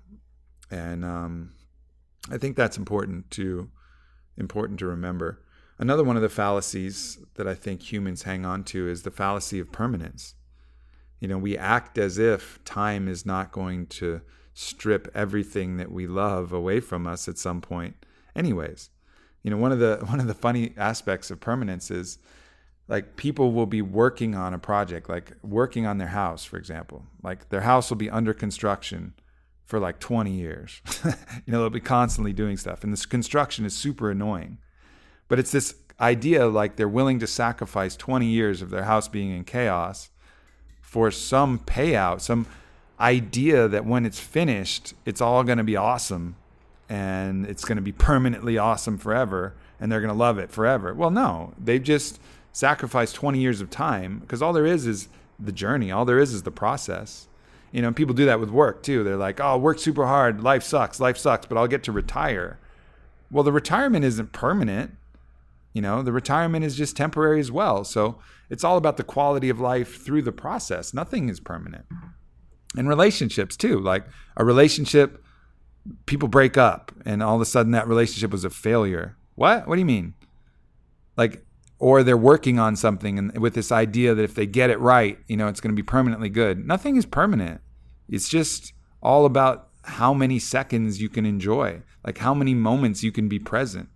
And um, I think that's important to important to remember. Another one of the fallacies that I think humans hang on to is the fallacy of permanence. You know, we act as if time is not going to strip everything that we love away from us at some point anyways. You know one of the (laughs) one of the funny aspects of permanence is like people will be working on a project like working on their house for example. Like their house will be under construction for like 20 years. (laughs) You know they'll be constantly doing stuff and this construction is super annoying but it's this idea like they're willing to sacrifice 20 years of their house being in chaos for some payout some idea that when it's finished, it's all going to be awesome and it's going to be permanently awesome forever and they're going to love it forever. Well, no, they've just sacrificed 20 years of time because all there is is the journey, all there is is the process. You know, people do that with work too. They're like, oh, work super hard, life sucks, life sucks, but I'll get to retire. Well, the retirement isn't permanent. You know, the retirement is just temporary as well. So it's all about the quality of life through the process. Nothing is permanent and relationships too. Like a relationship, people break up, and all of a sudden that relationship was a failure. What? What do you mean? Like, or they're working on something and with this idea that if they get it right, you know, it's going to be permanently good. Nothing is permanent. It's just all about how many seconds you can enjoy, like how many moments you can be present.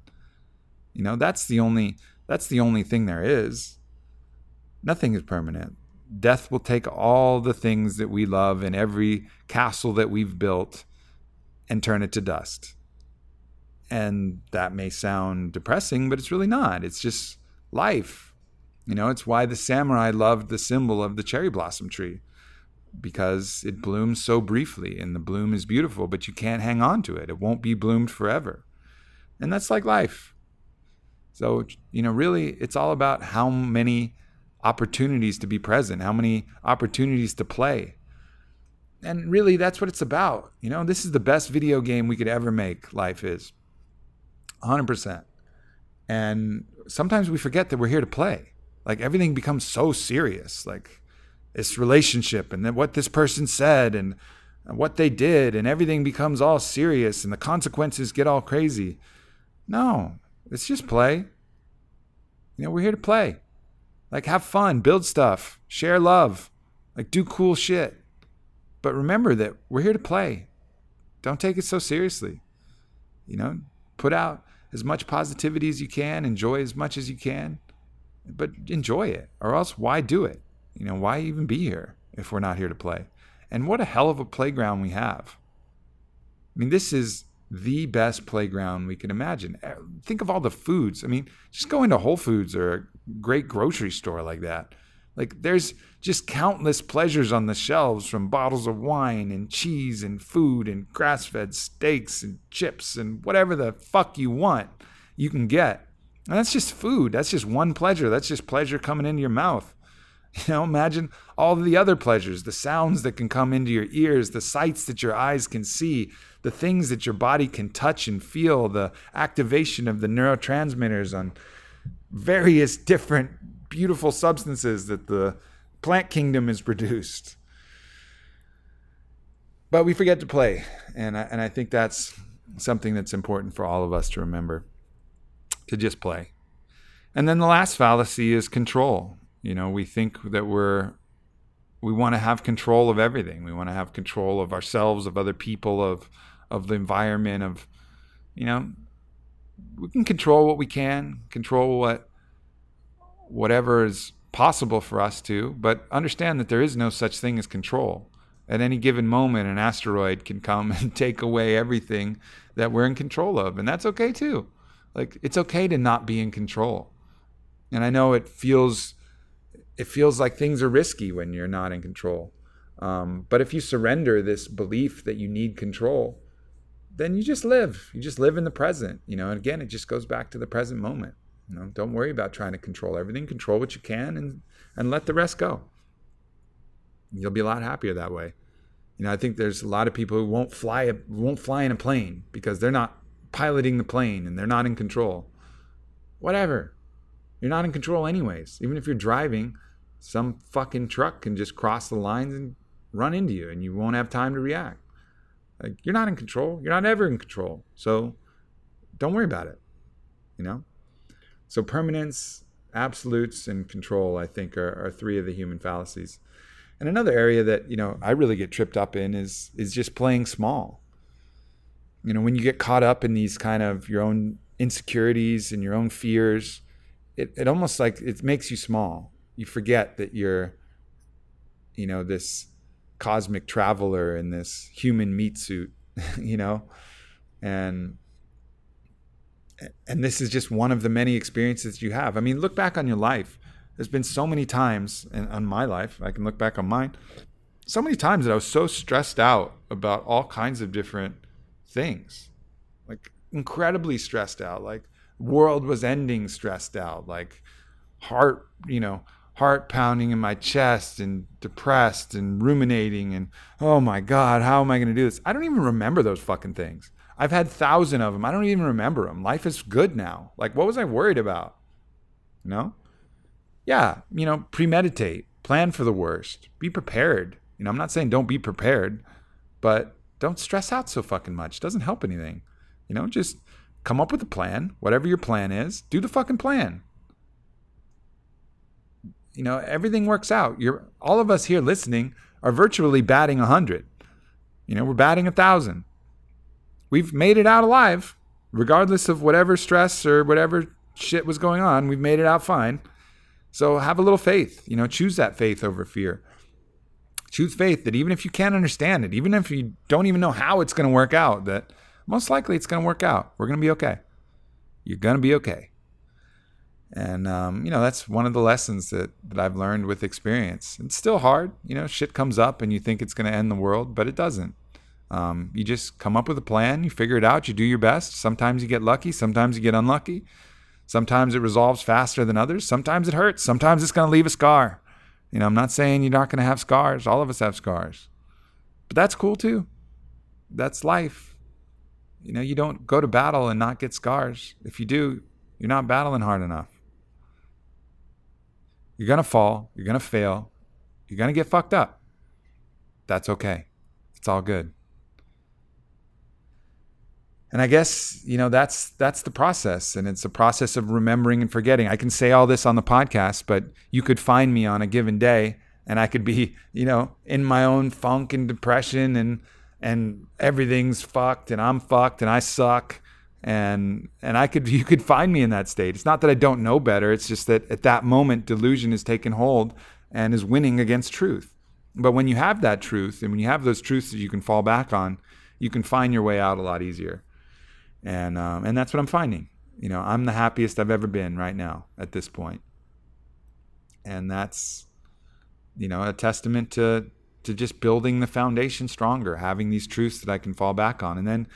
You know, that's the only that's the only thing there is. Nothing is permanent. death will take all the things that we love and every castle that we've built and turn it to dust. And that may sound depressing, but it's really not. It's just life. You know, it's why the samurai loved the symbol of the cherry blossom tree because it blooms so briefly and the bloom is beautiful, but you can't hang on to it. It won't be bloomed forever. And that's like life. So, you know, really, it's all about how many opportunities to be present, how many opportunities to play. And really, that's what it's about. You know, this is the best video game we could ever make, life is 100%. And sometimes we forget that we're here to play. Like everything becomes so serious. Like, this relationship and then what this person said and what they did and everything becomes all serious and the consequences get all crazy. No, it's just play. You know, we're here to play. Like have fun, build stuff, share love, like do cool shit. But remember that we're here to play. Don't take it so seriously. You know, put out as much positivity as you can, enjoy as much as you can, but enjoy it, or else why do it? You know, why even be here if we're not here to play? And what a hell of a playground we have. I mean, this is the best playground we can imagine. Uh, think of all the foods. I mean, just going to Whole Foods or a great grocery store like that. Like, there's just countless pleasures on the shelves from bottles of wine and cheese and food and grass fed steaks and chips and whatever the fuck you want, you can get. And that's just food. That's just one pleasure. That's just pleasure coming into your mouth. (laughs) You know, imagine all the other pleasures, the sounds that can come into your ears, the sights that your eyes can see, the things that your body can touch and feel, the activation of the neurotransmitters on various different beautiful substances that the plant kingdom has produced. But we forget to play. And I, and I think that's something that's important for all of us to remember to just play. And then the last fallacy is control. You know, we think that we're we want to have control of everything. We want to have control of ourselves, of other people, of of the environment, of you know, we can control what we can, control what whatever is possible for us to, but understand that there is no such thing as control. At any given moment, an asteroid can come (laughs) and take away everything that we're in control of, and that's okay too. Like it's okay to not be in control. And I know it feels it feels like things are risky when you're not in control. Um, but if you surrender this belief that you need control, then you just live. You just live in the present. You know, and again, it just goes back to the present moment. You know, don't worry about trying to control everything. Control what you can, and and let the rest go. You'll be a lot happier that way. You know, I think there's a lot of people who won't fly a, won't fly in a plane because they're not piloting the plane and they're not in control. Whatever. You're not in control anyways. Even if you're driving, some fucking truck can just cross the lines and run into you and you won't have time to react. Like you're not in control. You're not ever in control. So don't worry about it. You know? So permanence, absolutes, and control, I think, are, are three of the human fallacies. And another area that, you know, I really get tripped up in is is just playing small. You know, when you get caught up in these kind of your own insecurities and your own fears, it, it almost like it makes you small you forget that you're you know this cosmic traveler in this human meat suit (laughs) you know? And and this is just one of the many experiences you have. I mean look back on your life. There's been so many times in, on my life i can look back on mine so many times that i was so stressed out about all kinds of different things. Like incredibly stressed out. Like world was ending stressed out. Like heart you know heart pounding in my chest and depressed and ruminating and oh my god how am i going to do this? I don't even remember those fucking things. I've had thousand of them i don't even remember them life is good now. Like what was i worried about? You know? Yeah you know premeditate plan for the worst be prepared. You know i'm not saying don't be prepared but don't stress out so fucking much. It doesn't help anything. You know just come up with a plan whatever your plan is do the fucking plan you know, everything works out. You're all of us here listening are virtually batting 100. You know, we're batting a 1000. We've made it out alive regardless of whatever stress or whatever shit was going on. We've made it out fine. So have a little faith, you know, choose that faith over fear. Choose faith that even if you can't understand it, even if you don't even know how it's going to work out, that most likely it's going to work out. We're going to be okay. You're going to be okay. And, um, you know, that's one of the lessons that, that I've learned with experience. It's still hard. You know, shit comes up and you think it's going to end the world, but it doesn't. Um, you just come up with a plan, you figure it out, you do your best. Sometimes you get lucky, sometimes you get unlucky. Sometimes it resolves faster than others. Sometimes it hurts. Sometimes it's going to leave a scar. You know, I'm not saying you're not going to have scars. All of us have scars. But that's cool too. That's life. You know, you don't go to battle and not get scars. If you do, you're not battling hard enough. You're going to fall. You're going to fail. You're going to get fucked up. That's okay. It's all good and I guess you know that's that's the process, and it's a process of remembering and forgetting. I can say all this on the podcast, but you could find me on a given day, and I could be you know in my own funk and depression, and and everything's fucked, and I'm fucked, and I suck, and and I could (laughs) you could find me in that state. It's not that I don't know better. It's just that at that moment, delusion is taken hold and is winning against truth. But when you have that truth, and when you have those truths that you can fall back on, you can find your way out a lot easier and um, and that's what I'm finding. You know, I'm the happiest I've ever been right now at this point, and that's you know a testament to to just building the foundation stronger, having these truths that I can fall back on, and then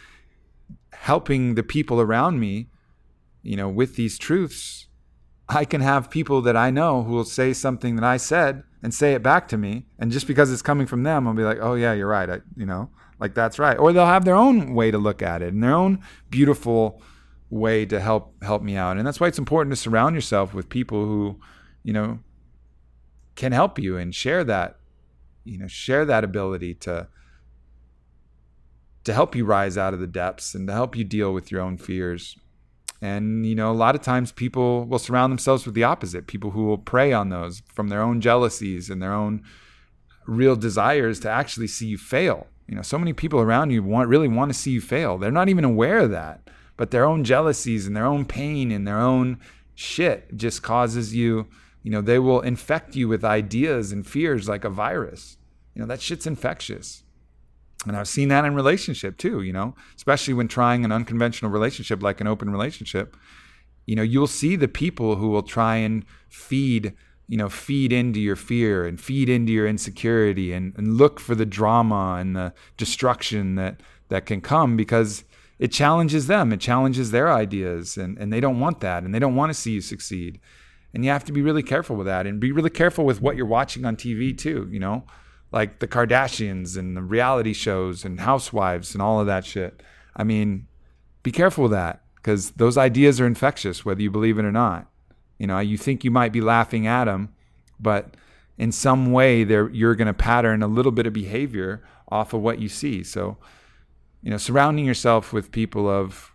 helping the people around me, you know, with these truths. I can have people that I know who will say something that I said and say it back to me, and just because it's coming from them, I'll be like, "Oh yeah, you're right." I, you know, like that's right. Or they'll have their own way to look at it and their own beautiful way to help help me out. And that's why it's important to surround yourself with people who, you know, can help you and share that, you know, share that ability to to help you rise out of the depths and to help you deal with your own fears. And you know, a lot of times people will surround themselves with the opposite, people who will prey on those from their own jealousies and their own real desires to actually see you fail you know, so many people around you want really want to see you fail. They're not even aware of that, but their own jealousies and their own pain and their own shit just causes you. You know, they will infect you with ideas and fears like a virus. You know, that shit's infectious. And I've seen that in relationship too, you know, especially when trying an unconventional relationship like an open relationship. You know, you'll see the people who will try and feed you know, feed into your fear and feed into your insecurity and, and look for the drama and the destruction that, that can come because it challenges them. It challenges their ideas and, and they don't want that and they don't want to see you succeed. And you have to be really careful with that and be really careful with what you're watching on TV too, you know, like the Kardashians and the reality shows and housewives and all of that shit. I mean, be careful with that because those ideas are infectious, whether you believe it or not. You know, you think you might be laughing at them, but in some way you're going to pattern a little bit of behavior off of what you see. So, you know, surrounding yourself with people of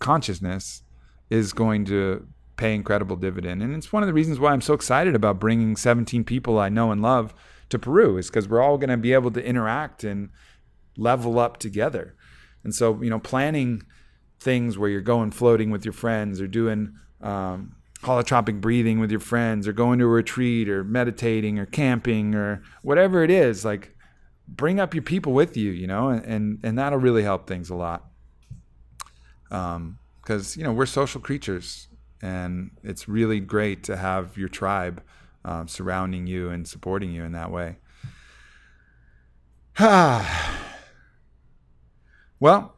consciousness is going to pay incredible dividend. And it's one of the reasons why I'm so excited about bringing 17 people I know and love to Peru is because we're all going to be able to interact and level up together. And so, you know, planning things where you're going floating with your friends or doing um, holotropic breathing with your friends or going to a retreat or meditating or camping or whatever it is like bring up your people with you you know and and that'll really help things a lot um because you know we're social creatures and it's really great to have your tribe um, surrounding you and supporting you in that way (sighs) well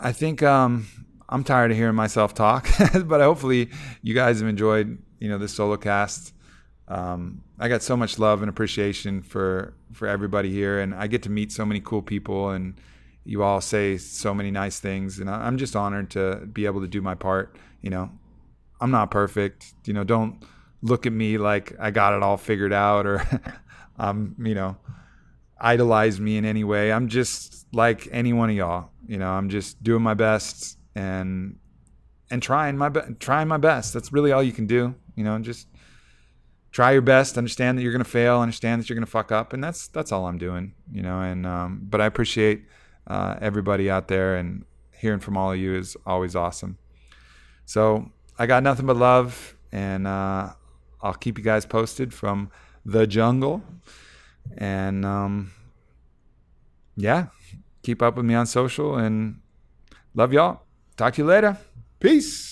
i think um I'm tired of hearing myself talk, (laughs) but hopefully you guys have enjoyed, you know, this solo cast. Um, I got so much love and appreciation for for everybody here, and I get to meet so many cool people, and you all say so many nice things, and I'm just honored to be able to do my part. You know, I'm not perfect. You know, don't look at me like I got it all figured out, or (laughs) I'm, you know, idolize me in any way. I'm just like any one of y'all. You know, I'm just doing my best and and trying my be- trying my best. That's really all you can do. You know, just try your best. Understand that you're to fail. Understand that you're to fuck up, and that's that's all I'm doing. You know, and um, but I appreciate uh, everybody out there, and hearing from all of you is always awesome. So I got nothing but love, and uh, I'll keep you guys posted from the jungle. And um, yeah, keep up with me on social and love y'all. Talk to you later. Peace.